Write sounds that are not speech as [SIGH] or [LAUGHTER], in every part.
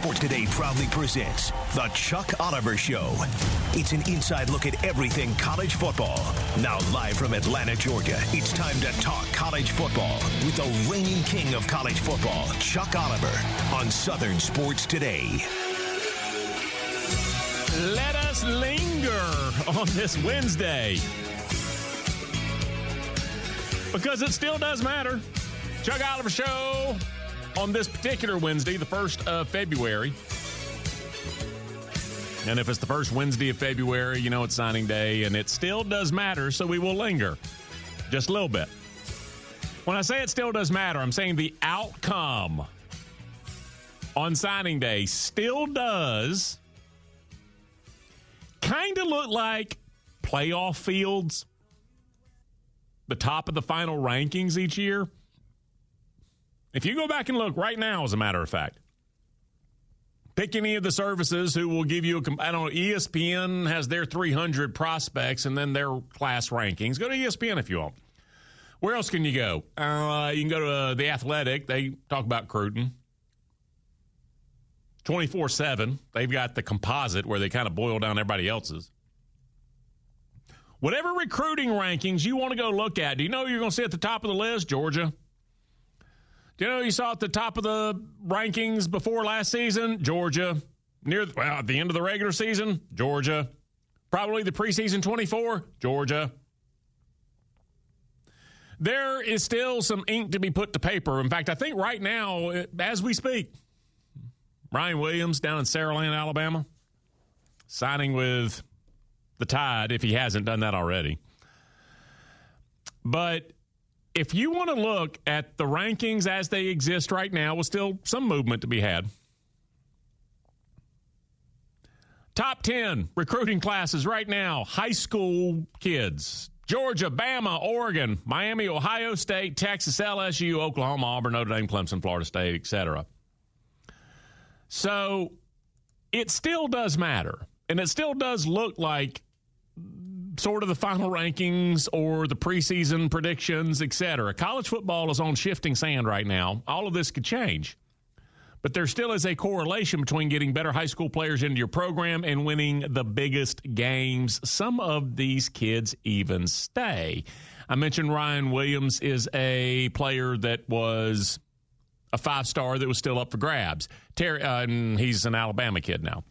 Sports Today proudly presents The Chuck Oliver Show. It's an inside look at everything college football. Now, live from Atlanta, Georgia, it's time to talk college football with the reigning king of college football, Chuck Oliver, on Southern Sports Today. Let us linger on this Wednesday. Because it still does matter. Chuck Oliver Show on this particular Wednesday, the 1st of February. And if it's the first Wednesday of February, you know it's signing day, and it still does matter, so we will linger just a little bit. When I say it still does matter, I'm saying the outcome on signing day still does kind of look like playoff fields, the top of the final rankings each year. If you go back and look right now, as a matter of fact, pick any of the services who will give you a. I don't know. ESPN has their 300 prospects and then their class rankings. Go to ESPN if you want. Where else can you go? Uh, you can go to uh, the Athletic. They talk about Cruton. 24 7. They've got the composite where they kind of boil down everybody else's. Whatever recruiting rankings you want to go look at, do you know you're going to see at the top of the list? Georgia. Do you know you saw at the top of the rankings before last season? Georgia. Near well, at the end of the regular season, Georgia. Probably the preseason 24, Georgia. There is still some ink to be put to paper. In fact, I think right now, as we speak, Ryan Williams down in Saraland, Alabama, signing with the Tide if he hasn't done that already. But if you want to look at the rankings as they exist right now, with still some movement to be had. Top 10 recruiting classes right now, high school kids. Georgia, Bama, Oregon, Miami, Ohio State, Texas, LSU, Oklahoma, Auburn, Notre Dame, Clemson, Florida State, etc. So it still does matter. And it still does look like sort of the final rankings or the preseason predictions, etc. College football is on shifting sand right now. All of this could change. But there still is a correlation between getting better high school players into your program and winning the biggest games. Some of these kids even stay. I mentioned Ryan Williams is a player that was a five star that was still up for grabs. Terry, uh, he's an Alabama kid now.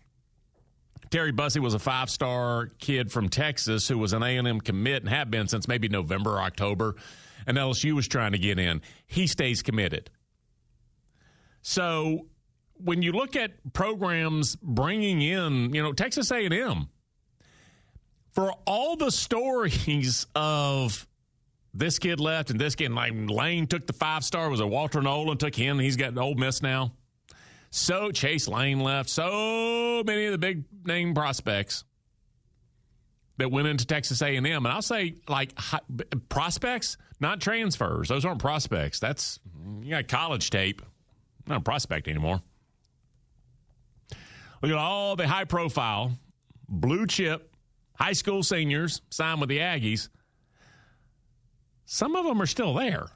Terry Bussey was a five star kid from Texas who was an A&M commit and had been since maybe November or October, and LSU was trying to get in. He stays committed. So when you look at programs bringing in, you know, Texas A&M, for all the stories of this kid left and this kid, like Lane took the five star, was a Walter Nolan took him. He's got an Ole Miss now. So Chase Lane left. So many of the big name prospects that went into Texas A&M, and I'll say like prospects, not transfers. Those aren't prospects. That's you got college tape. Not a prospect anymore. Look at all the high profile, blue chip, high school seniors signed with the Aggies. Some of them are still there.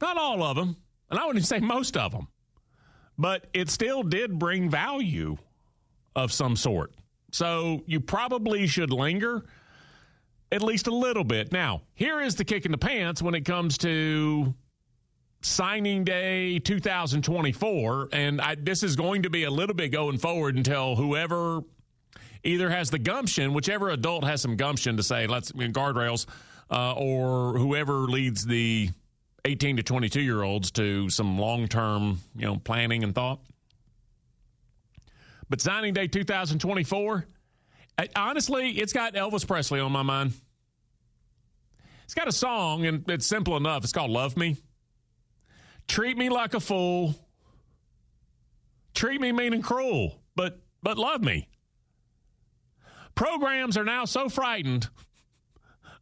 Not all of them, and I wouldn't say most of them but it still did bring value of some sort. So you probably should linger at least a little bit. Now, here is the kick in the pants when it comes to signing day 2024. And I, this is going to be a little bit going forward until whoever either has the gumption, whichever adult has some gumption to say, let's guardrails, uh, or whoever leads the 18 to 22 year olds to some long term, you know, planning and thought. But signing day 2024, honestly, it's got Elvis Presley on my mind. It's got a song, and it's simple enough. It's called Love Me. Treat me like a fool. treat me mean and cruel, but but love me. Programs are now so frightened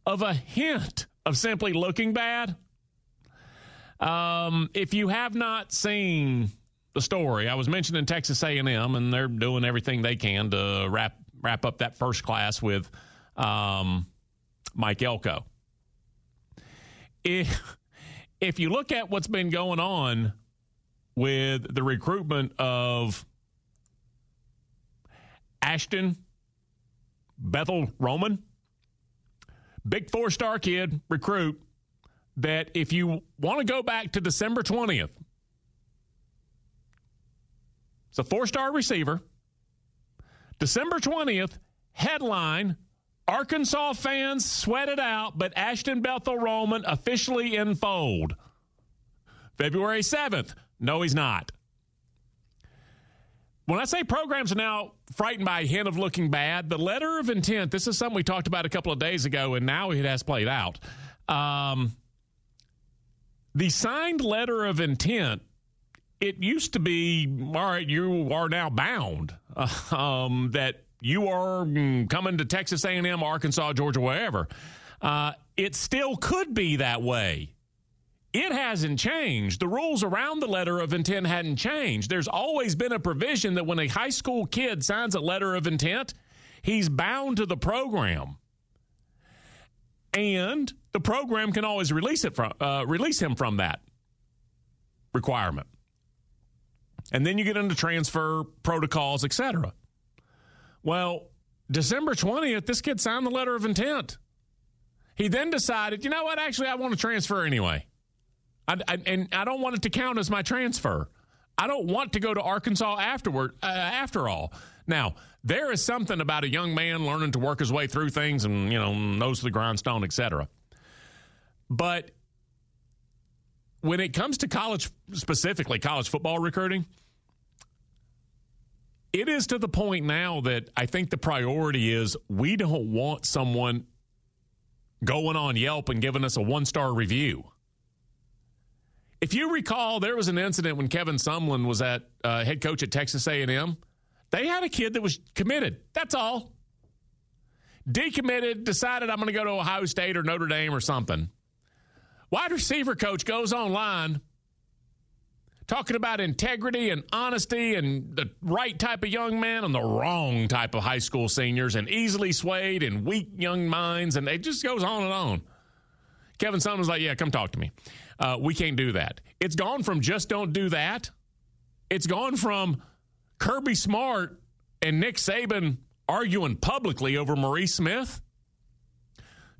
of a hint of simply looking bad. Um, if you have not seen the story, I was mentioning Texas A&M, and they're doing everything they can to wrap wrap up that first class with um, Mike Elko. If if you look at what's been going on with the recruitment of Ashton Bethel Roman, big four star kid recruit. That if you want to go back to December 20th, it's a four star receiver. December 20th, headline Arkansas fans sweat it out, but Ashton Bethel Roman officially in fold. February 7th, no, he's not. When I say programs are now frightened by a hint of looking bad, the letter of intent, this is something we talked about a couple of days ago, and now it has played out. Um, the signed letter of intent, it used to be, all right, you are now bound. [LAUGHS] um, that you are mm, coming to Texas A&M, Arkansas, Georgia, wherever. Uh, it still could be that way. It hasn't changed. The rules around the letter of intent hadn't changed. There's always been a provision that when a high school kid signs a letter of intent, he's bound to the program. And the program can always release it from uh, release him from that requirement. And then you get into transfer protocols, etc. Well, December 20th, this kid signed the letter of intent. He then decided, you know what? Actually, I want to transfer anyway. I, I, and I don't want it to count as my transfer. I don't want to go to Arkansas afterward. Uh, after all, now there is something about a young man learning to work his way through things and you know nose to the grindstone, etc. But when it comes to college, specifically college football recruiting, it is to the point now that I think the priority is we don't want someone going on Yelp and giving us a one star review. If you recall, there was an incident when Kevin Sumlin was at uh, head coach at Texas A&M. They had a kid that was committed. That's all. Decommitted, decided I'm going to go to Ohio State or Notre Dame or something. Wide receiver coach goes online talking about integrity and honesty and the right type of young man and the wrong type of high school seniors and easily swayed and weak young minds. And it just goes on and on. Kevin Sumlin was like, Yeah, come talk to me. Uh, we can't do that. It's gone from just don't do that. It's gone from Kirby Smart and Nick Saban arguing publicly over Maurice Smith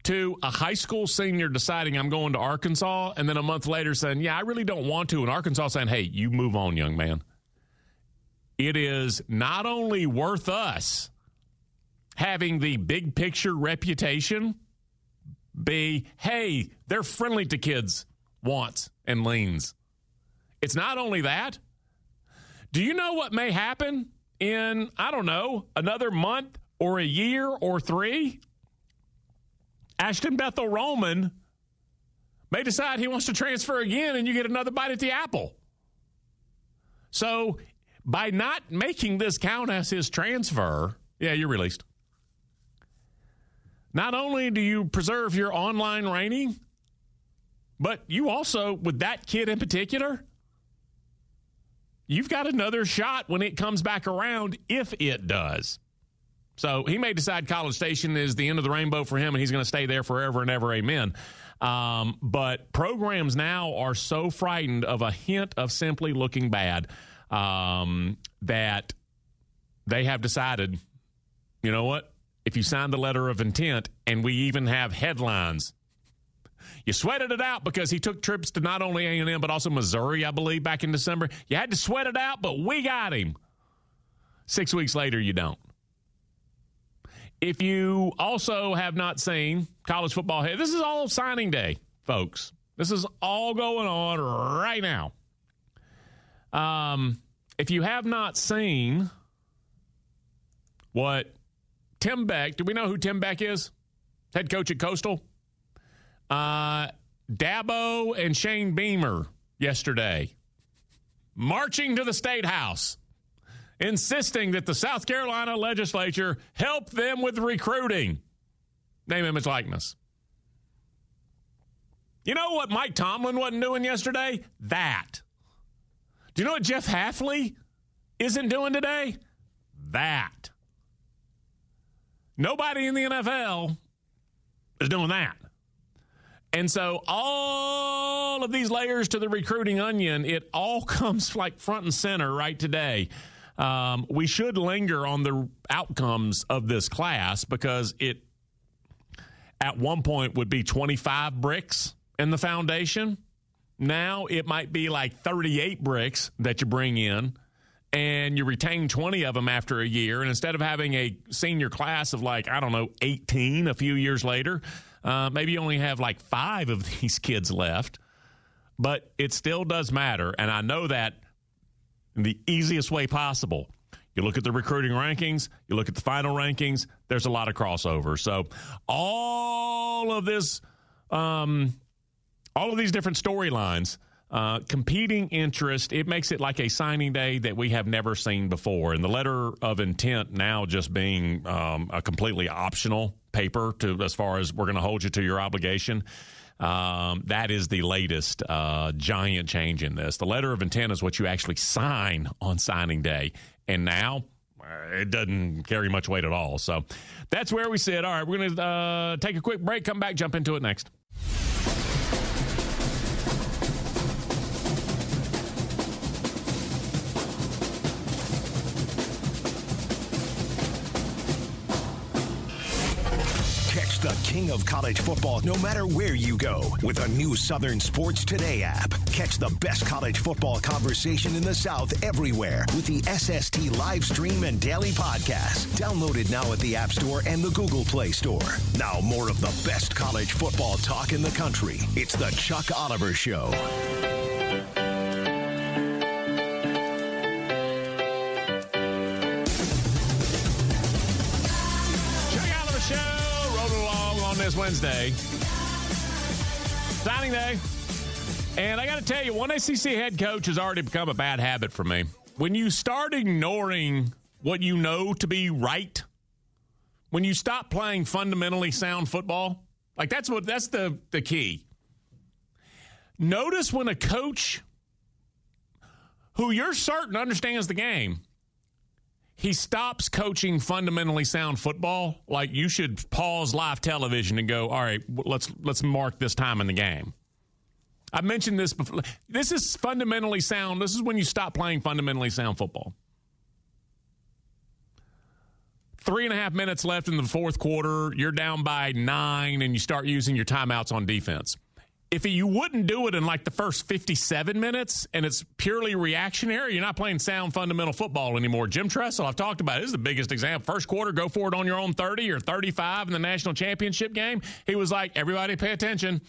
to a high school senior deciding I'm going to Arkansas, and then a month later saying, Yeah, I really don't want to. And Arkansas saying, Hey, you move on, young man. It is not only worth us having the big picture reputation be, hey, they're friendly to kids wants, and leans. It's not only that. Do you know what may happen in, I don't know, another month or a year or three? Ashton Bethel Roman may decide he wants to transfer again and you get another bite at the apple. So, by not making this count as his transfer, yeah, you're released. Not only do you preserve your online reigning, but you also, with that kid in particular, you've got another shot when it comes back around if it does. So he may decide College Station is the end of the rainbow for him and he's going to stay there forever and ever. Amen. Um, but programs now are so frightened of a hint of simply looking bad um, that they have decided, you know what? If you sign the letter of intent and we even have headlines you sweated it out because he took trips to not only A&M but also Missouri, I believe, back in December. You had to sweat it out, but we got him. Six weeks later, you don't. If you also have not seen college football, this is all signing day, folks. This is all going on right now. Um, if you have not seen what Tim Beck, do we know who Tim Beck is? Head coach at Coastal? Uh, Dabo and Shane Beamer yesterday marching to the state house insisting that the South Carolina legislature help them with recruiting. Name, image, likeness. You know what Mike Tomlin wasn't doing yesterday? That. Do you know what Jeff Hafley isn't doing today? That. Nobody in the NFL is doing that. And so all of these layers to the recruiting onion, it all [LAUGHS] comes like front and center right today. Um, we should linger on the outcomes of this class because it at one point would be 25 bricks in the foundation. Now it might be like 38 bricks that you bring in and you retain 20 of them after a year. And instead of having a senior class of like, I don't know, 18 a few years later, uh, maybe you only have like five of [LAUGHS] these kids left. But it still does matter. And I know that in the easiest way possible. You look at the recruiting rankings, you look at the final rankings, there's a lot of crossover. So all of this um, all of these different storylines, uh, competing interest, it makes it like a signing day that we have never seen before. And the letter of intent now just being um, a completely optional paper to as far as we're going to hold you to your obligation. Um, that is the latest uh, giant change in this. The letter of intent is what you actually sign on signing day. And now uh, it doesn't carry much weight at all. So that's where we sit. All right, we're going to uh, take a quick break, come back, jump into it next. King of college football no matter where you go with a new Southern Sports Today app. Catch the best college football conversation in the South everywhere with the SST live stream and daily podcast. Downloaded now at the App Store and the Google Play Store. Now, more of the best college football talk in the country. It's the Chuck Oliver Show. Wednesday. Signing day. And I got to tell you, one SEC head coach has already become a bad habit for me. When you start ignoring what you know to be right, when you stop playing fundamentally sound football, like that's what that's the the key. Notice when a coach who you're certain understands the game he stops coaching fundamentally sound football, like you should pause live television and go, all right, let's let's mark this time in the game. I mentioned this before. This is fundamentally sound. This is when you stop playing fundamentally sound football. Three and a half minutes left in the fourth quarter. You're down by nine, and you start using your timeouts on defense if you wouldn't do it in like the first 57 minutes and it's purely reactionary, you're not playing sound fundamental football anymore. Jim Tressel, I've talked about this is the biggest example. First quarter, go for it on your own 30 or 35 in the national championship game. He was like, everybody pay attention.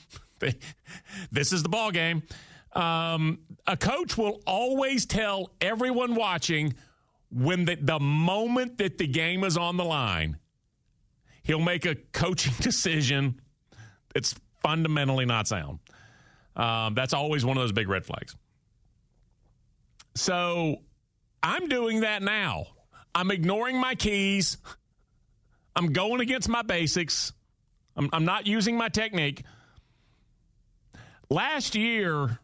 [LAUGHS] this is the ball game. Um, a coach will always tell everyone watching when the, the moment that the game is on the line, he'll make a coaching [LAUGHS] decision. It's fundamentally not sound. Um, that's always one of those big red flags. So I'm doing that now. I'm ignoring my keys. I'm going against my basics. I'm, I'm not using my technique. Last year,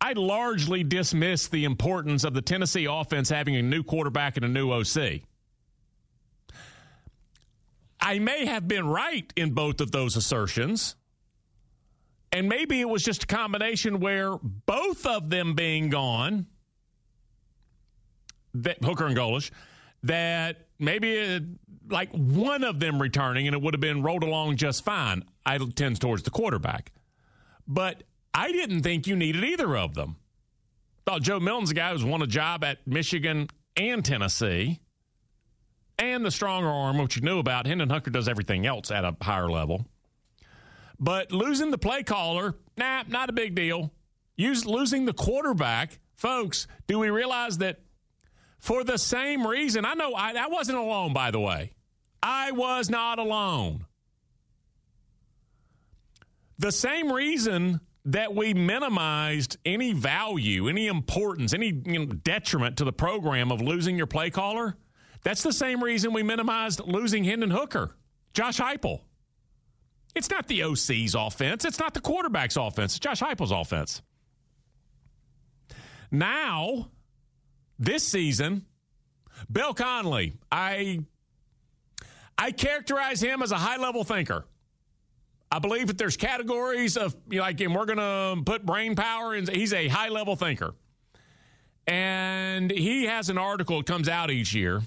I largely dismissed the importance of the Tennessee offense having a new quarterback and a new OC. I may have been right in both of those assertions. And maybe it was just a combination where both of them being gone, that, Hooker and Golesh, that maybe it, like one of them returning and it would have been rolled along just fine. I tends towards the quarterback. But I didn't think you needed either of them. Thought Joe Milton's a guy who's won a job at Michigan and Tennessee and the stronger arm, which you knew about. Hendon Hooker does everything else at a higher level. But losing the play caller, nah, not a big deal. Use, losing the quarterback, folks, do we realize that for the same reason? I know I, I wasn't alone, by the way. I was not alone. The same reason that we minimized any value, any importance, any you know, detriment to the program of losing your play caller. That's the same reason we minimized losing Hendon Hooker, Josh Heupel. It's not the OC's offense. It's not the quarterback's offense. It's Josh Heupel's offense. Now, this season, Bill Connelly, I I characterize him as a high level thinker. I believe that there's categories of like, and we're going to put brain power in. He's a high level thinker, and he has an article that comes out each year,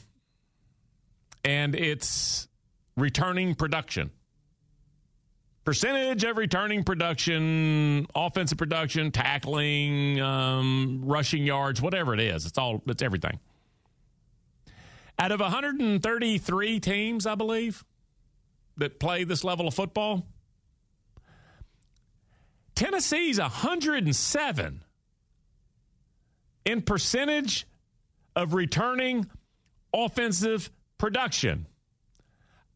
and it's returning production percentage of returning production, offensive production, tackling, um, rushing yards, whatever it is. It's all it's everything. Out of 133 teams, I believe, that play this level of football, Tennessee's 107 in percentage of returning offensive production.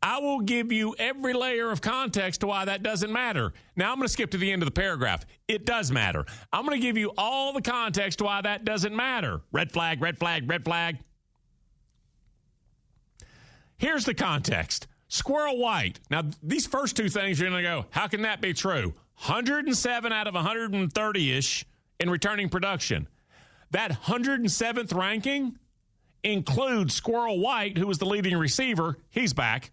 I will give you every layer of context to why that doesn't matter. Now I'm going to skip to the end of the paragraph. It does matter. I'm going to give you all the context why that doesn't matter. Red flag, red flag, red flag. Here's the context. Squirrel White. Now, these first two things you're going to go, how can that be true? 107 out of 130 ish in returning production. That 107th ranking includes Squirrel White, who was the leading receiver. He's back.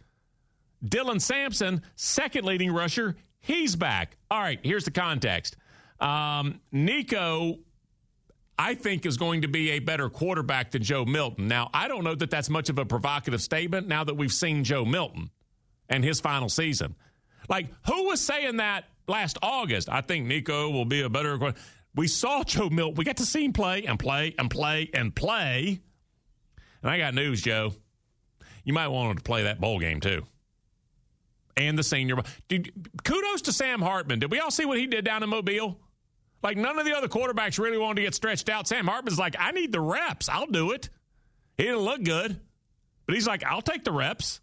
Dylan Sampson, second leading rusher, he's back. All right, here's the context. Um, Nico, I think, is going to be a better quarterback than Joe Milton. Now, I don't know that that's much of a provocative statement now that we've seen Joe Milton and his final season. Like, who was saying that last August? I think Nico will be a better. We saw Joe Milton. We got to see him play and play and play and play. And I got news, Joe. You might want to play that bowl game too and the senior. Kudos to Sam Hartman. Did we all see what he did down in Mobile? Like none of the other quarterbacks really wanted to get stretched out. Sam Hartman's like, I need the reps. I'll do it. He didn't look good, but he's like, I'll take the reps.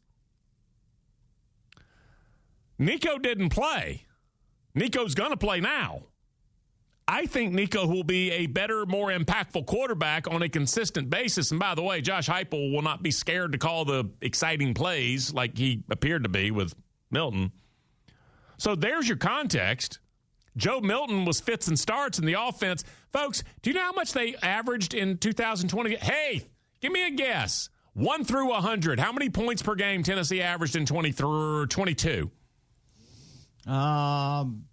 Nico didn't play. Nico's going to play now. I think Nico will be a better, more impactful quarterback on a consistent basis. And by the way, Josh Heupel will not be scared to call the exciting plays like he appeared to be with Milton. So there's your context. Joe Milton was fits and starts in the offense. Folks, do you know how much they averaged in 2020? Hey, give me a guess. 1 through 100. How many points per game Tennessee averaged in 23 22? Um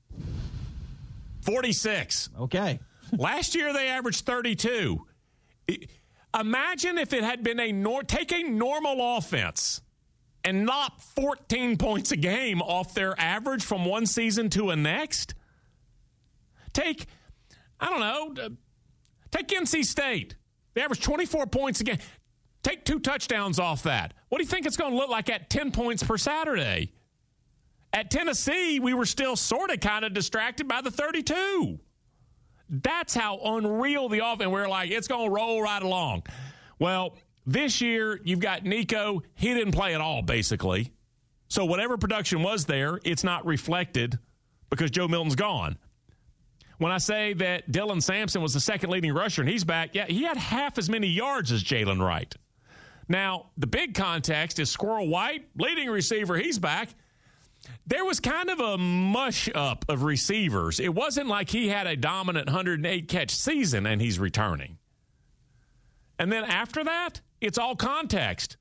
46. Okay. Last year they averaged 32. Imagine if it had been a nor- take a normal offense and not 14 [LAUGHS] points a game off their average from one season to a next? Take, I don't know, take NC State. They average 24 points a game. Take two touchdowns off that. What do you think it's going to look like at 10 points per Saturday? At Tennessee, we were still sort of kind of distracted by the 32. That's how unreal the offense. We're like, it's going to roll right along. Well, this year, you've got Nico. He didn't play at all, basically. So whatever production was there, it's not reflected because Joe Milton's gone. When I say that Dylan Sampson was the second leading rusher and he's back, yeah, he had half as many yards as Jaylen Wright. Now, the big context is Squirrel White, leading receiver, he's back. There was kind of a mush up of receivers. It wasn't like he had a dominant 108 catch season and he's returning. And then after that, it's all context.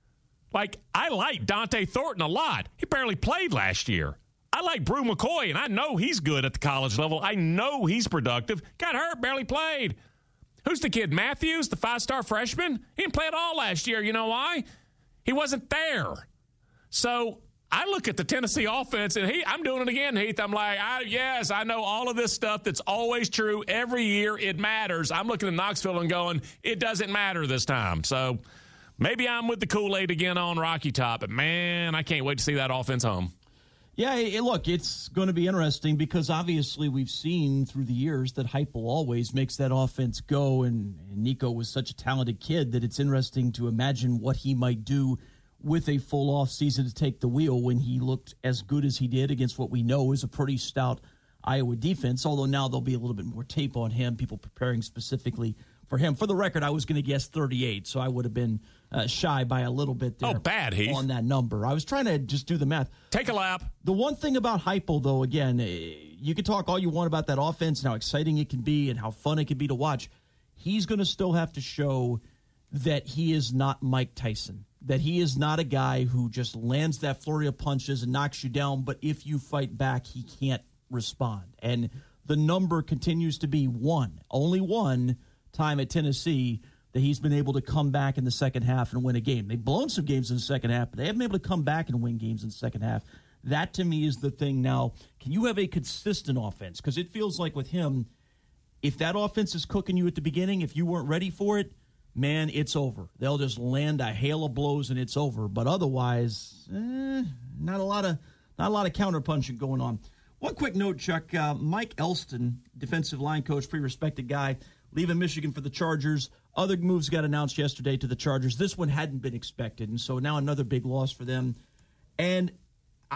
Like, I like Dont'e Thornton a lot. He barely played last year. I like Bru McCoy, and I know he's good at the college level. I know he's productive. Got hurt, barely played. Who's the kid? Matthews, the five star freshman? He didn't play at all last year. You know why? He wasn't there. So I look at the Tennessee offense, and he, I'm doing it again, Heath. I'm like, I, yes, I know all of this stuff that's always true every year. It matters. I'm looking at Knoxville and going, it doesn't matter this time. So maybe I'm with the Kool Aid again on Rocky Top, but man, I can't wait to see that offense home. Yeah, look, it's going to be interesting because obviously we've seen through the years that Heupel always makes that offense go, and, and Nico was such a talented kid that it's interesting to imagine what he might do with a full off season to take the wheel when he looked as good as he did against what we know is a pretty stout Iowa defense. Although now there'll be a little bit more tape on him, people preparing specifically for him. For the record, I was going to guess 38, so I would have been uh, shy by a little bit there. Oh, bad, Heath. On that number. I was trying to just do the math. Take a lap. The one thing about Heupel, though, again, eh, you can talk all you want about that offense and how exciting it can be and how fun it can be to watch. He's going to still have to show that he is not Mike Tyson, that he is not a guy who just lands that flurry of punches and knocks you down, but if you fight back, he can't respond. And the number continues to be one, only one time at Tennessee that he's been able to come back in the second half and win a game. They've blown some games in the second half, but they haven't been able to come back and win games in the second half. That to me is the thing now. Can you have a consistent offense? Because it feels like with him, if that offense is cooking you at the beginning, if you weren't ready for it, man, it's over. They'll just land a hail of blows and it's over. But otherwise, eh, not a lot of not a lot of counterpunching going on. One quick note, Chuck. Uh, Mike Elston, defensive line coach, pretty respected guy, leaving Michigan for the Chargers. Other moves got announced yesterday to the Chargers. This one hadn't been expected, and so now another big loss for them. And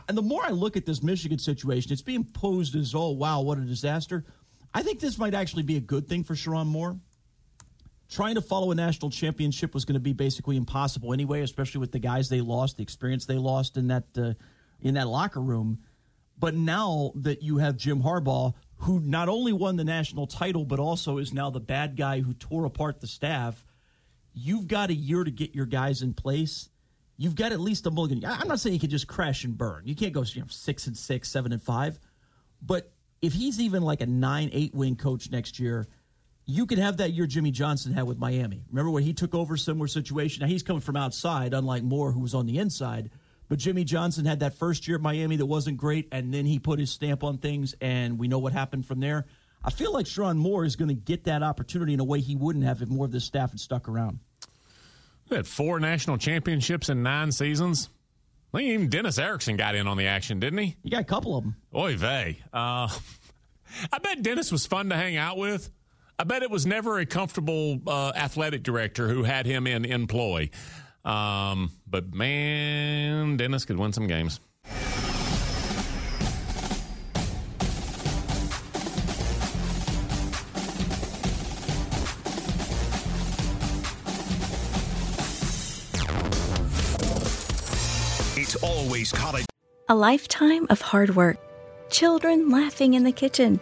and the more I look at this Michigan situation, it's being posed as, oh, wow, what a disaster. I think this might actually be a good thing for Sherrone Moore. Trying to follow a national championship was going to be basically impossible anyway, especially with the guys they lost, the experience they lost in that uh, in that locker room. But now that you have Jim Harbaugh, who not only won the national title, but also is now the bad guy who tore apart the staff, you've got a year to get your guys in place. You've got at least a mulligan. I'm not saying you can just crash and burn. You can't go you know, six and six, seven and five. But if he's even like a nine, eight win coach next year, you could have that year Jimmy Johnson had with Miami. Remember when he took over similar situation? Now he's coming from outside, unlike Moore, who was on the inside. But Jimmy Johnson had that first year at Miami that wasn't great, and then he put his stamp on things, and we know what happened from there. I feel like Sherrone Moore is going to get that opportunity in a way he wouldn't have if more of this staff had stuck around. We had four national championships in nine seasons. I think even Dennis Erickson got in on the action, didn't he? You got a couple of them. Oy vey. Uh, [LAUGHS] I bet Dennis was fun to hang out with. I bet it was never a comfortable uh, athletic director who had him in employ. Um, but man, Dennis could win some games. It's always college. A lifetime of hard work, children laughing in the kitchen,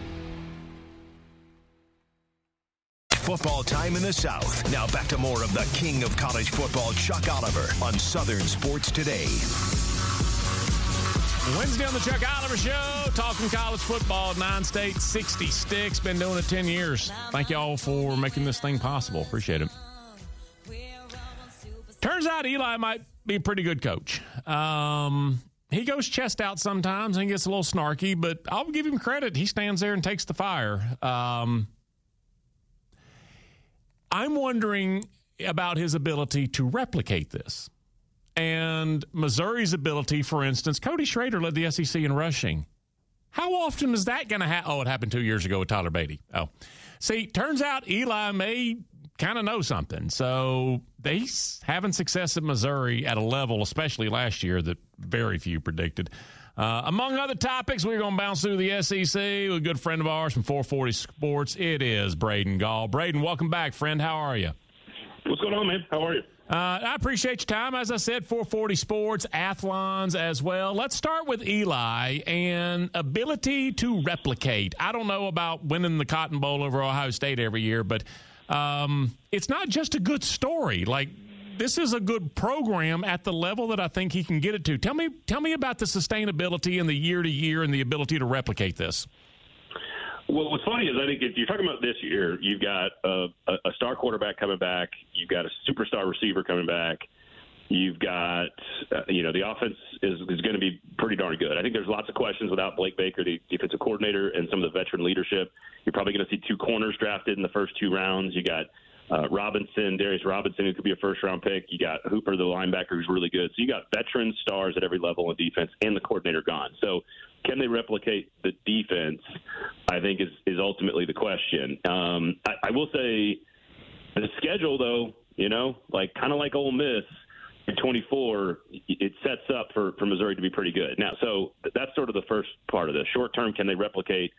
Football time in the South. Now back to more of the king of college football, Chuck Oliver, on Southern Sports Today. Wednesday on the Chuck Oliver Show, talking college football, nine states, 60 sticks. Been doing it 10 years. Thank you all for making this thing possible. Appreciate it. Turns out Eli might be a pretty good coach. Um, he goes chest out sometimes and gets a little snarky, but I'll give him credit. He stands there and takes the fire. Um, I'm wondering about his ability to replicate this. And Missouri's ability, for instance, Cody Schrader led the SEC in rushing. How often is that going to happen? Oh, it happened two years ago with Tyler Badie. Oh, see, turns out Eli may kind of know something. So he's having success at Missouri at a level, especially last year, that very few predicted. Uh, among other topics, we're going to bounce through the SEC with a good friend of ours from 440 Sports. It is Braden Gall. Braden, welcome back, friend. How are you? What's going on, man? How are you? Uh, I appreciate your time. As I said, 440 Sports, Athlons as well. Let's start with Eli and ability to replicate. I don't know about winning the Cotton Bowl over Ohio State every year, but um, it's not just a good story. Like, this is a good program at the level that I think he can get it to. Tell me, tell me about the sustainability and the year to year and the ability to replicate this. Well, what's funny is I think if you're talking about this year, you've got a, a star quarterback coming back, you've got a superstar receiver coming back, you've got uh, you know the offense is is going to be pretty darn good. I think there's lots of questions without Blake Baker, the defensive coordinator, and some of the veteran leadership. You're probably going to see two corners drafted in the first two rounds. You got uh, Robinson, Darius Robinson, who could be a first round pick. You got Hooper, the linebacker, who's really good. So you got veteran stars at every level of defense, and the coordinator gone. So can they replicate the defense? I think is is ultimately the question. Um, I, I will say the schedule, though, you know, like kind of like Ole Miss. In 24, it sets up for, for Missouri to be pretty good. Now, so that's sort of the first part of this. Short term, can they replicate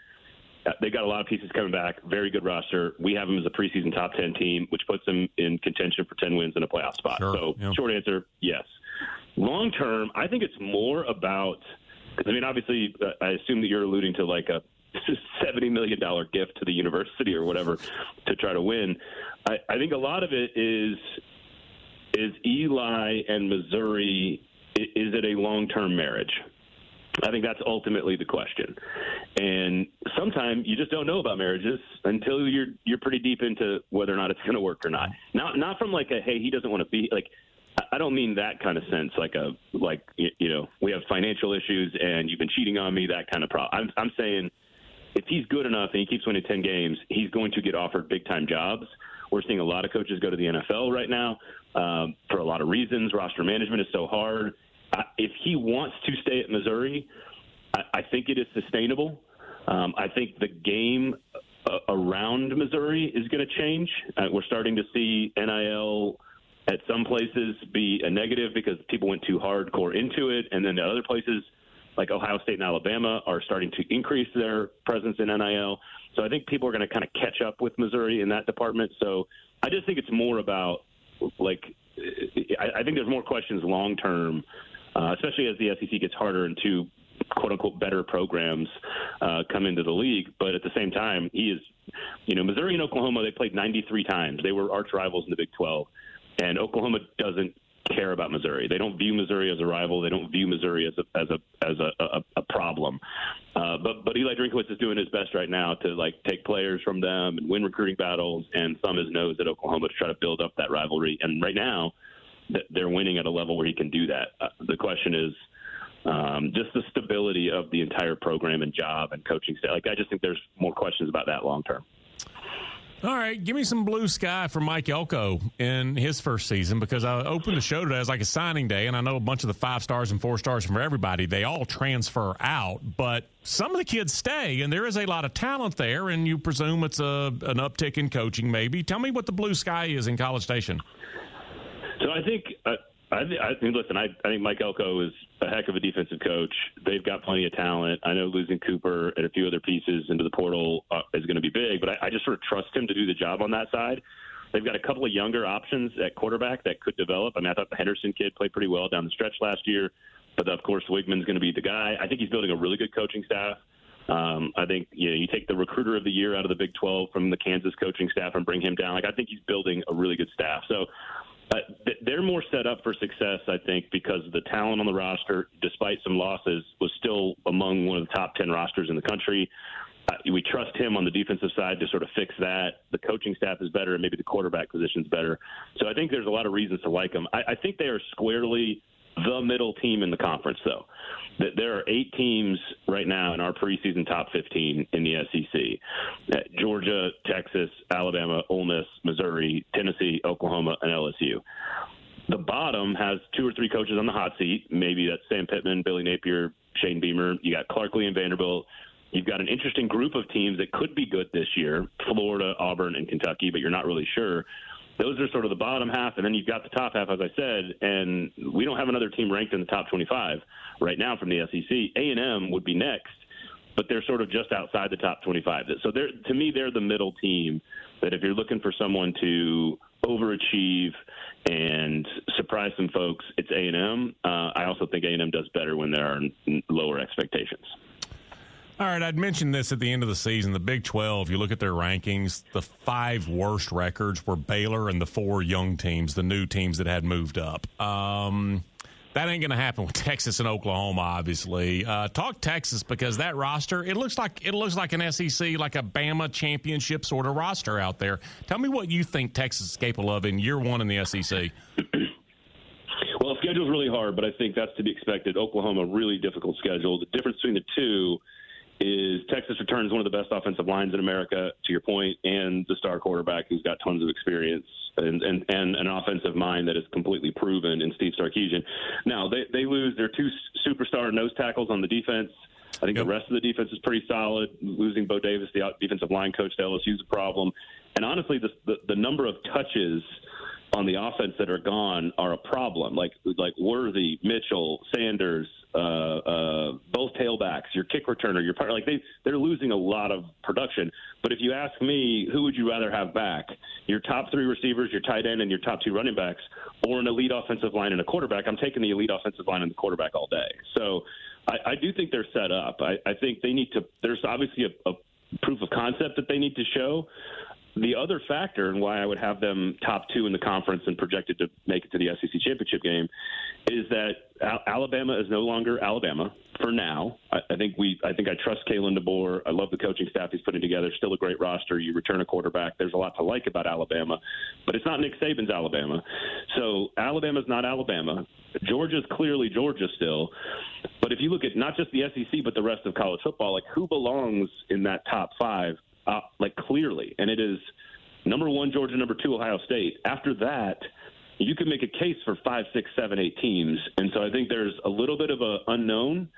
they got a lot of pieces coming back. Very good roster. We have them as a preseason top ten team, which puts them in contention for ten wins in a playoff spot. Sure. So, yeah. short answer, yes. Long term, I think it's more about. I mean, obviously, uh, I assume that you're alluding to like a [LAUGHS] seventy million dollar gift to the university or whatever to try to win. I, I think a lot of it is is Eli and Missouri. Is it a long term marriage? I think that's ultimately the question. And sometimes you just don't know about marriages until you're you're pretty deep into whether or not it's going to work or not. Not not from like a hey he doesn't want to be like I don't mean that kind of sense like a like you know we have financial issues and you've been cheating on me that kind of problem. I'm I'm saying if he's good enough and he keeps winning 10 games, he's going to get offered big time jobs. We're seeing a lot of coaches go to the NFL right now um, for a lot of reasons. Roster management is so hard if he wants to stay at Missouri, I, I think it is sustainable. Um, I think the game uh, around Missouri is going to change. Uh, we're starting to see NIL at some places be a negative because people went too hardcore into it, and then other places like Ohio State and Alabama are starting to increase their presence in NIL. So I think people are going to kind of catch up with Missouri in that department. So I just think it's more about like I, I think there's more questions long term uh, especially as the SEC gets harder and two quote unquote better programs uh, come into the league. But at the same time, he is, you know, Missouri and Oklahoma, they played 93 times. They were arch rivals in the Big 12. And Oklahoma doesn't care about Missouri. They don't view Missouri as a rival. They don't view Missouri as a as a as a, a, a problem. Uh, but but Eli Drinkwitz is doing his best right now to like take players from them and win recruiting battles and thumb his nose at Oklahoma to try to build up that rivalry. And right now, they're winning at a level where he can do that. Uh, the question is um, just the stability of the entire program and job and coaching staff. Like I just think there's more questions about that long term. All right, give me some blue sky for Mike Elko in his first season because I opened the show today as like a signing day, and I know a bunch of the five stars and four stars from everybody. They all transfer out, but some of the kids stay, and there is a lot of talent there. And you presume it's a an uptick in coaching, maybe. Tell me what the blue sky is in College Station. So I think uh, I, I listen, I, I think Mike Elko is a heck of a defensive coach. They've got plenty of talent. I know losing Cooper and a few other pieces into the portal uh, is going to be big, but I, I just sort of trust him to do the job on that side. They've got a couple of younger options at quarterback that could develop. I mean, I thought the Henderson kid played pretty well down the stretch last year, but of course Weigman's going to be the guy. I think he's building a really good coaching staff. Um, I think you know you take the recruiter of the year out of the Big 12 from the Kansas coaching staff and bring him down. Like I think he's building a really good staff. So uh, they're more set up for success, I think, because the talent on the roster, despite some losses, was still among one of the top 10 rosters in the country. Uh, we trust him on the defensive side to sort of fix that. The coaching staff is better, and maybe the quarterback position is better. So I think there's a lot of reasons to like him. I, I think they are squarely the middle team in the conference, though. That there are eight teams right now in our preseason top 15 in the SEC uh, Georgia, Texas, Alabama, Ole Miss, Missouri, Tennessee, Oklahoma, and LSU. The bottom has two or three coaches on the hot seat. Maybe that's Sam Pittman, Billy Napier, Shane Beamer. You got Clark Lea and Vanderbilt. You've got an interesting group of teams that could be good this year Florida, Auburn, and Kentucky, but you're not really sure those are sort of the bottom half, and then you've got the top half, as I said, and we don't have another team ranked in the top 25 right now from the SEC. A and M would be next, but they're sort of just outside the top 25. So they're to me, they're the middle team. That if you're looking for someone to overachieve and surprise some folks, it's A and M. Uh, I also think A and M does better when there are lower expectations. All right, I'd mentioned this at the end of the season. The Big 12, you look at their rankings, the five worst records were Baylor and the four young teams, the new teams that had moved up. Um, that ain't going to happen with [LAUGHS] Texas and Oklahoma, obviously. Uh, talk Texas because that roster it looks like it looks like an SEC, like a Bama championship sort of roster out there. Tell me what you think Texas is capable of in year one in the SEC. [CLEARS THROAT] Well, schedule's really hard, but I think that's to be expected. Oklahoma, really difficult schedule. The difference between the two Texas returns one of the best offensive lines in America, to your point, and the star quarterback who's got tons of experience and, and, and an offensive mind that is completely proven in Steve Sarkisian. Now, they, they lose their two superstar nose tackles on the defense. I think yep. the rest of the defense is pretty solid. Losing Bo Davis, the defensive line coach to LSU, is a problem. And honestly, the, the, the number of touches – on the offense that are gone are a problem. Like like Worthy, Mitchell, Sanders, uh, uh, both tailbacks, your kick returner, your partner. Like they they're losing a lot of production. But if you ask me, who would you rather have back? Your top three receivers, your tight end, and your top two running backs, or an elite offensive line and a quarterback? I'm taking the elite offensive line and the quarterback all day. So I, I do think they're set up. I, I think they need to. There's obviously a, a proof of concept that they need to show. The other factor, and why I would have them top two in the conference and projected to make it to the SEC championship game, is that Alabama is no longer Alabama for now. I, I think we, I think I trust Kalen DeBoer. I love the coaching staff he's putting together. Still a great roster. You return a quarterback. There's a lot to like about Alabama, but it's not Nick Saban's Alabama. So Alabama's not Alabama. Georgia's clearly Georgia still. But if you look at not just the SEC but the rest of college football, like who belongs in that top five? Uh, like clearly, and it is number one Georgia, number two Ohio State. After that, you can make a case for five, six, seven, eight teams, and so I think there's a little bit of a unknown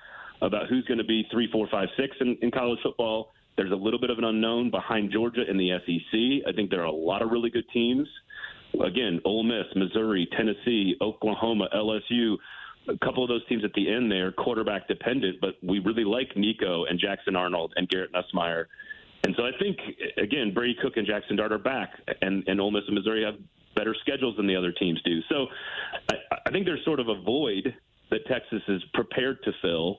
about who's going to be three, four, five, six in, in college football. There's a little bit of an unknown behind Georgia in the SEC. I think there are a lot of really good teams. Again, Ole Miss, Missouri, Tennessee, Oklahoma, LSU a couple of those teams at the end there, quarterback dependent, but we really like Nico and Jackson Arnold and Garrett Nussmeier and so I think again, Brady Cook and Jackson Dart are back, and and Ole Miss and Missouri have better schedules than the other teams do. So I, I think there's sort of a void that Texas is prepared to fill,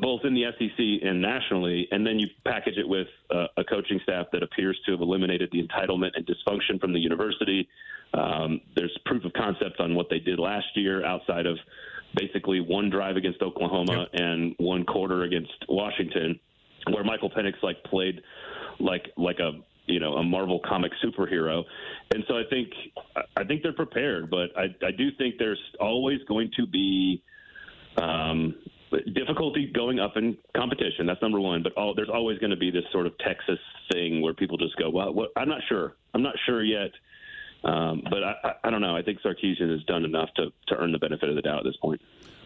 both in the SEC and nationally. And then you package it with uh, a coaching staff that appears to have eliminated the entitlement and dysfunction from the university. Um, there's proof of concept on what they did last year outside of basically one drive against Oklahoma yep. and one quarter against Washington where Michael Penix like played like like a you know a Marvel comic superhero, and so I think I think they're prepared, but I I do think there's always going to be um, difficulty going up in competition. That's number one. But all, there's always going to be this sort of Texas thing where people just go, well, what, I'm not sure. I'm not sure yet. Um, but I, I, I don't know. I think Sarkisian has done enough to, to earn the benefit of the doubt at this point.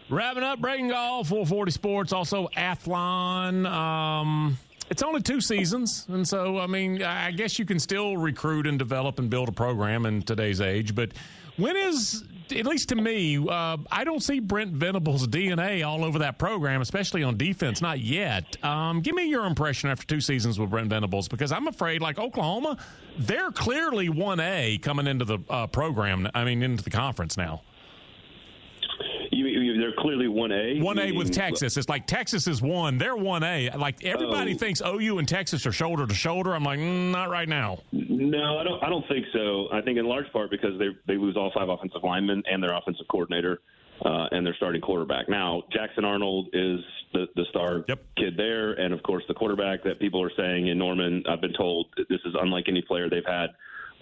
Wrapping up Braden Gall, 440 Sports, also Athlon. Um, it's only two seasons, and so I mean, I guess you can still recruit and develop and build a program in today's age. But when is, at least to me, uh, I don't see Brent Venables' DNA all over that program, especially on defense. Not yet. Um, give me your impression after two seasons with Brent Venables, because I'm afraid, like Oklahoma, they're clearly one A coming into the uh, program. I mean, into the conference now they're clearly one A. One A with Texas. It's like Texas is one. They're one A. Like everybody oh. thinks OU and Texas are shoulder to shoulder. I'm like, mm, not right now. No, I don't. I don't think so. I think in large part because they they lose all five offensive linemen and their offensive coordinator. Uh, and their starting quarterback. Now, Jackson Arnold is the, the star yep. kid there, and of course, the quarterback that people are saying in Norman. I've been told this is unlike any player they've had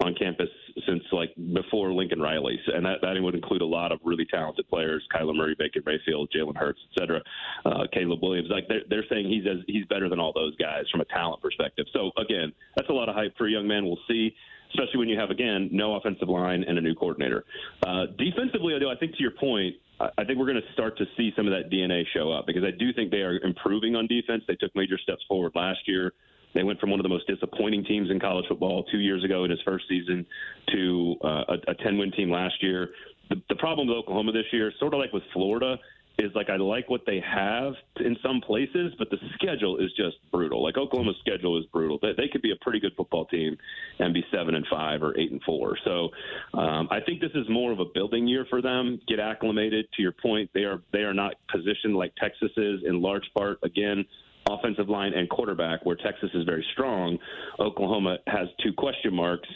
on campus since like before Lincoln Riley's, and that, that would include a lot of really talented players: Kyler Murray, Baker Mayfield, Jalen Hurts, etc. Uh, Caleb Williams. Like they're, they're saying he's as, he's better than all those guys from a talent perspective. So again, that's a lot of hype for a young man. We'll see. Especially when you have again no offensive line and a new coordinator. Uh, defensively, though, I think to your point, I think we're going to start to see some of that DNA show up because I do think they are improving on defense. They took major steps forward last year. They went from one of the most disappointing teams in college football two years ago in his first season to uh, a 10 win team last year. The, the problem with Oklahoma this year, sort of like with Florida, is like I like what they have in some places, but the schedule is just brutal. Like Oklahoma's schedule is brutal. They, they could be a pretty good football team and be seven and five or eight and four. So um, I think this is more of a building year for them. Get acclimated. To your point, they are they are not positioned like Texas is in large part. Again, offensive line and quarterback, where Texas is very strong, Oklahoma has two question marks,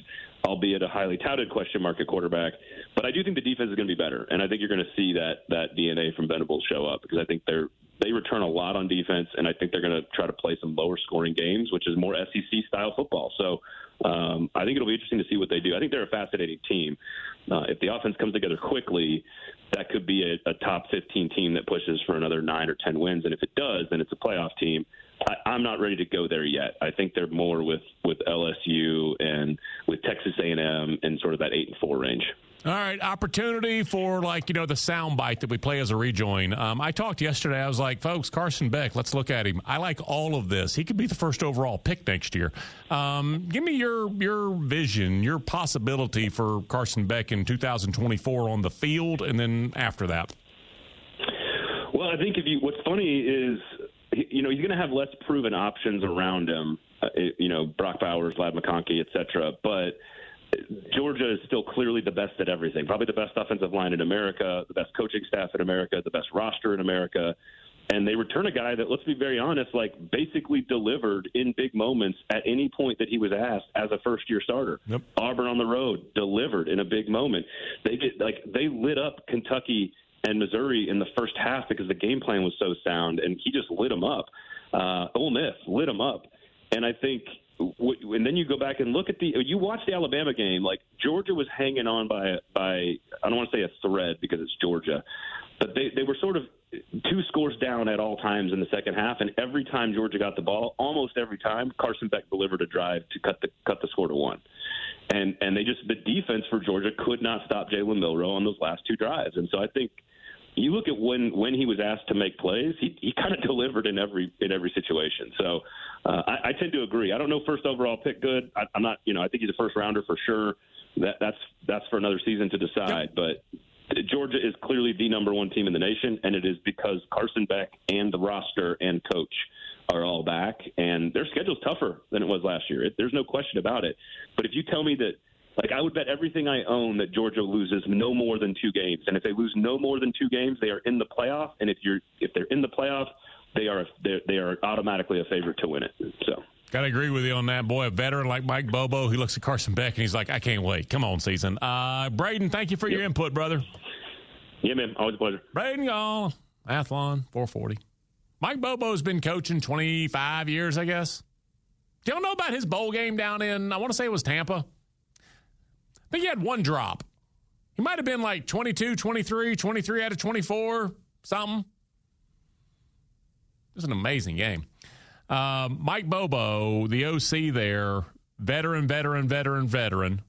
albeit a highly touted question mark at quarterback. But I do think the defense is going to be better, and I think you're going to see that that DNA from Venables show up because I think they're they return a lot on defense, and I think they're going to try to play some lower scoring games, which is more SEC style football. So um, I think it'll be interesting to see what they do. I think they're a fascinating team. Uh, if the offense comes together quickly, that could be a, a top 15 team that pushes for another nine or 10 wins. And if it does, then it's a playoff team. I, I'm not ready to go there yet. I think they're more with with LSU and with Texas A&M and sort of that eight and four range. All right, opportunity for like you know the sound bite that we play as a rejoin. Um, I talked yesterday. I was like, folks, Carson Beck. Let's look at him. I like all of this. He could be the first overall pick next year. Um, give me your your vision, your possibility for Carson Beck in 2024 on the field, and then after that. Well, I think if you what's funny is you know he's going to have less proven options around him. Uh, you know Brock Bowers, Ladd McConkey, et cetera, but Georgia is still clearly the best at everything. Probably the best offensive line in America, the best coaching staff in America, the best roster in America. And they return a guy that, let's be very honest, like basically delivered in big moments at any point that he was asked as a first year starter. Yep. Auburn on the road delivered in a big moment. They get like they lit up Kentucky and Missouri in the first half because the game plan was so sound, and he just lit them up. Uh, Ole Miss lit them up, and I think and then you go back and look at the you watch the Alabama game like Georgia was hanging on by by I don't want to say a thread because it's Georgia but they they were sort of two scores down at all times in the second half and every time Georgia got the ball almost every time Carson Beck delivered a drive to cut the cut the score to one and and they just the defense for Georgia could not stop Jalen Milroe on those last two drives and so I think you look at when when he was asked to make plays, he he kind of [LAUGHS] delivered in every in every situation. So uh, I, I tend to agree. I don't know first overall pick good. I, I'm not. You know, I think he's a first rounder for sure. That that's that's for another season to decide. Yep. But Georgia is clearly the number one team in the nation, and it is because Carson Beck and the roster and coach are all back, and their schedule's tougher than it was last year. It, there's no question about it. But if you tell me that like I would bet everything I own that Georgia loses no more than two games, and if they lose no more than two games, they are in the playoff. And if you're if they're in the playoff, they are they are automatically a favorite to win it. So. Got to agree with you on that, boy. A veteran like Mike Bobo, he looks at Carson Beck and he's like, I can't wait. Come on, season. Uh, Braden, thank you for yep. your input, brother. Yeah, man. Always a pleasure. Braden Gall, Athlon, 440. Mike Bobo's been coaching 25 years, I guess. Do y'all know about his bowl game down in, I want to say it was Tampa? I think he had one drop. He might have been like 22, 23, 23 out of 24, something. Was an amazing game. Uh, Mike Bobo, the OC there, veteran, veteran, veteran, veteran.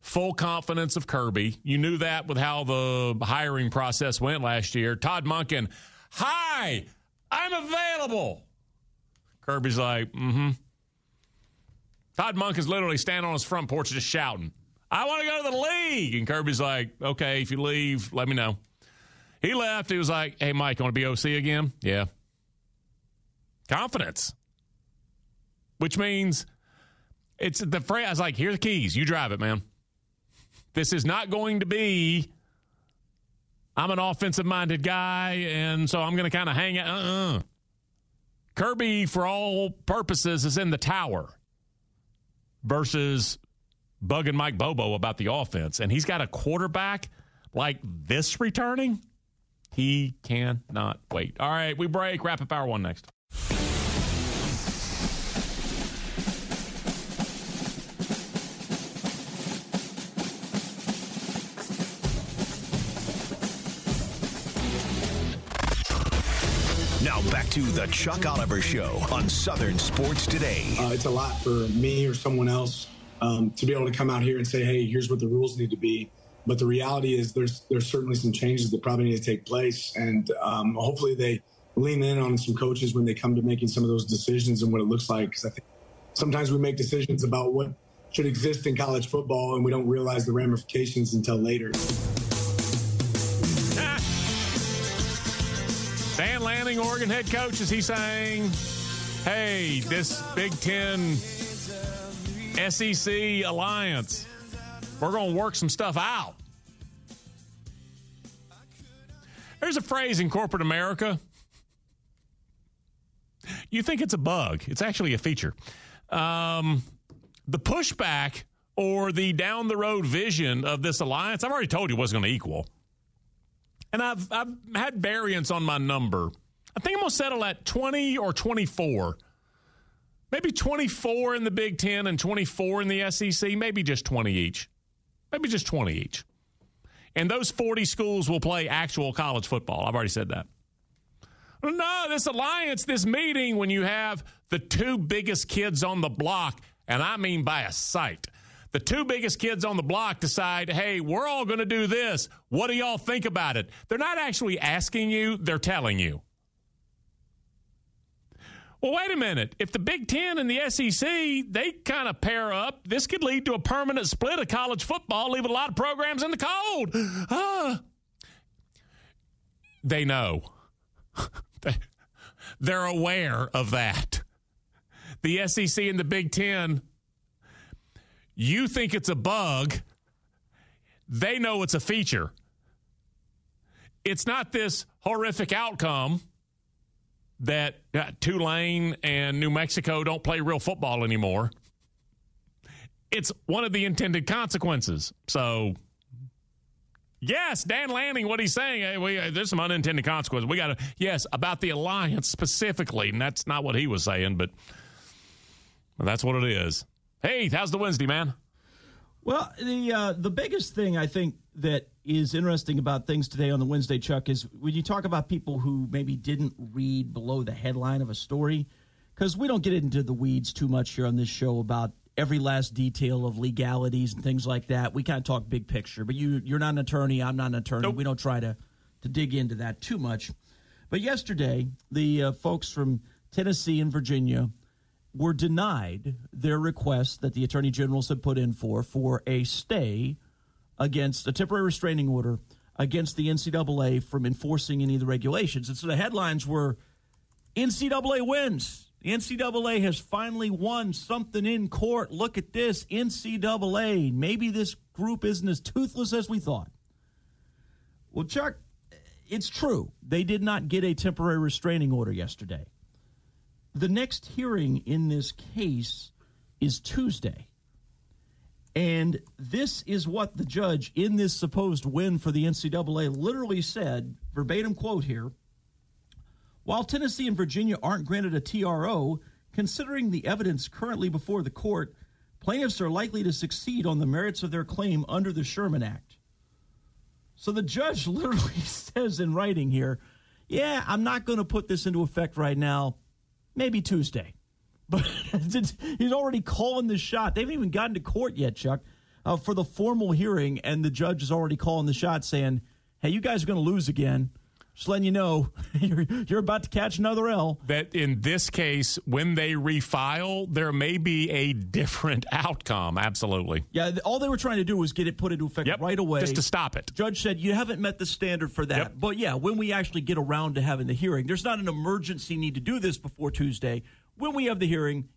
Full confidence of Kirby. You knew that with how the hiring process went last year. Todd Monken, hi, I'm available. Kirby's like, mm hmm. Todd Monken's literally standing on his front porch just shouting. I want to go to the league. And Kirby's like, okay, if you leave, let me know. He left. He was like, hey, Mike, want to be OC again? Yeah. Confidence. Which means it's the phrase. I was like, here are the keys. You drive it, man. This is not going to be, I'm an offensive minded guy, and so I'm going to kind of hang out. Uh-uh. Kirby, for all purposes, is in the tower versus bugging Mike Bobo about the offense, and he's got a quarterback like this returning, he cannot wait. All right, we break. Rapid Power One next. Back to the Chuck Oliver Show on Southern Sports Today. Uh, it's a lot for me or someone else um, to be able to come out here and say, hey, here's what the rules need to be. But the reality is, there's there's certainly some changes that probably need to take place, and um, hopefully they lean in on some coaches when they come to making some of those decisions and what it looks like. Because I think sometimes we make decisions about what should exist in college football, and we don't realize the ramifications until later. Oregon head coach, is he saying, "Hey, this Big Ten SEC alliance. We're going to work some stuff out. There's a phrase in corporate America. you think it's a bug. It's actually a feature. Um, the pushback or the down the road vision of this alliance, I've already told you what's going to equal. And I've, I've had variance on my number. I think I'm going to settle at 20 or 24. Maybe 24 in the Big Ten and 24 in the SEC, maybe just 20 each. Maybe just 20 each. And those 40 schools will play actual college football. I've already said that. No, this alliance, this meeting, when you have the two biggest kids on the block, and I mean by a sight, the two biggest kids on the block decide, hey, we're all going to do this. What do y'all think about it? They're not actually asking you, they're telling you. Well, wait a minute. If the Big Ten and the SEC, they kind of pair up, this could lead to a permanent split of college football, leaving a lot of programs in the cold. They know. [LAUGHS] They're aware of that. The SEC and the Big Ten, you think it's a bug, they know it's a feature. It's not this horrific outcome that uh, Tulane and New Mexico don't play real football anymore. It's one of the intended consequences. So, yes, Dan Lanning, what he's saying, hey, we, uh, there's some unintended consequences. We got to, yes, about the alliance specifically, and that's not what he was saying, but that's what it is. Hey, how's the Wednesday, man? Well, the uh, the biggest thing I think that is interesting about things today on the Wednesday, Chuck, is when you talk about people who maybe didn't read below the headline of a story, because we don't get into the weeds too much here on this show about every last detail of legalities and things like that. We kind of talk big picture, but you you're not an attorney, I'm not an attorney. Nope. We don't try to to dig into that too much. But yesterday, the uh, folks from Tennessee and Virginia were denied their request that the attorney generals had put in for for a stay against a temporary restraining order against the NCAA from enforcing any of the regulations. And so the headlines were NCAA wins. The NCAA has finally won something in court. Look at this NCAA. Maybe this group isn't as toothless as we thought. Well, Chuck, it's true. They did not get a temporary restraining order yesterday. The next hearing in this case is Tuesday. And this is what the judge in this supposed win for the NCAA literally said, verbatim quote here. While Tennessee and Virginia aren't granted a TRO, considering the evidence currently before the court, plaintiffs are likely to succeed on the merits of their claim under the Sherman Act. So the judge [LAUGHS] literally [LAUGHS] says in writing here, yeah, I'm not going to put this into effect right now, maybe Tuesday. But [LAUGHS] he's already calling the shot. They haven't even gotten to court yet, Chuck, uh, for the formal hearing, and the judge is already calling the shot, saying, "Hey, you guys are going to lose again." Just letting you know, [LAUGHS] you're, you're about to catch another L. That in this case, when they refile, there may be a different [LAUGHS] outcome. Absolutely. Yeah, all they were trying to do was get it put into effect yep, right away. Just to stop it. Judge said, You haven't met the standard for that. Yep. But yeah, when we actually get around to having the hearing, there's not an emergency need to do this before Tuesday when we have the hearing,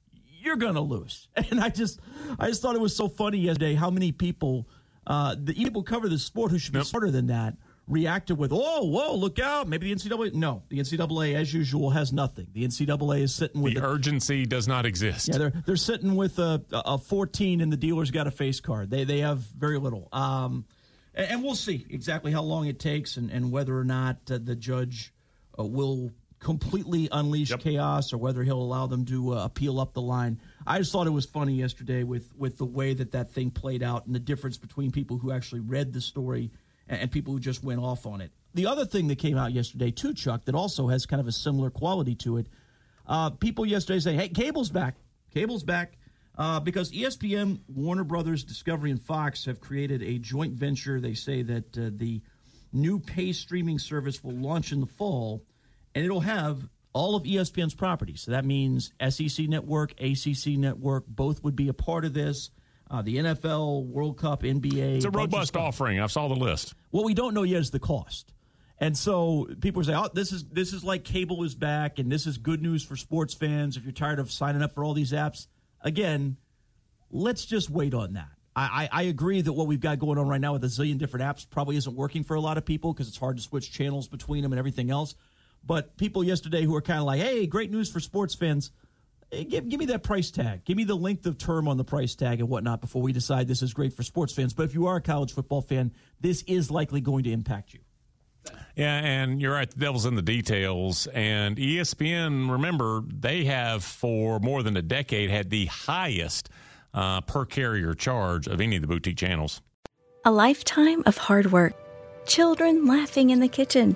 you're going to lose. [LAUGHS] And I just, I just thought it was so funny yesterday how many people, uh, the people cover the sport who should be yep. smarter than that, reacted with, "Oh, whoa, look out! Maybe the NCAA." No, the NCAA, as usual, has nothing. The NCAA is sitting with the, the urgency does not exist. Yeah, they're they're sitting with a, a 14, and the dealer's got a face card. They they have very little. Um, and, and we'll see exactly how long it takes, and, and whether or not uh, the judge uh, will completely unleash yep. chaos or whether he'll allow them to uh, appeal up the line. I just thought it was funny yesterday with with the way that that thing played out and the difference between people who actually read the story and, and people who just went off on it. The other thing that came out yesterday too, Chuck, that also has kind of a similar quality to it. Uh, people yesterday say, "Hey, cable's back. Cable's back." Uh, because ESPN, Warner Brothers, Discovery, and Fox have created a joint venture. They say that uh, the new pay streaming service will launch in the fall and it'll have all of ESPN's properties. So that means SEC Network, ACC Network, both would be a part of this. Uh, the NFL, World Cup, NBA. It's a robust offering. I saw the list. What we don't know yet is the cost. And so people say, "Oh, this is this is like cable is back, and this is good news for sports fans. If you're tired of signing up for all these apps, again, let's just wait on that." I, I, agree that what we've got going on right now with a zillion different apps probably isn't working for a lot of people because it's hard to switch channels between them and everything else. But people yesterday who are kind of like, hey, great news for sports fans. Hey, give, give me that price tag. Give me the length of term on the price tag and whatnot before we decide this is great for sports fans. But if you are a college football fan, this is likely going to impact you. Yeah, and you're right. The devil's in the details. And ESPN, remember, they have for more than a decade had the highest uh, per carrier charge of any of the boutique channels. A lifetime of hard work, children laughing in the kitchen,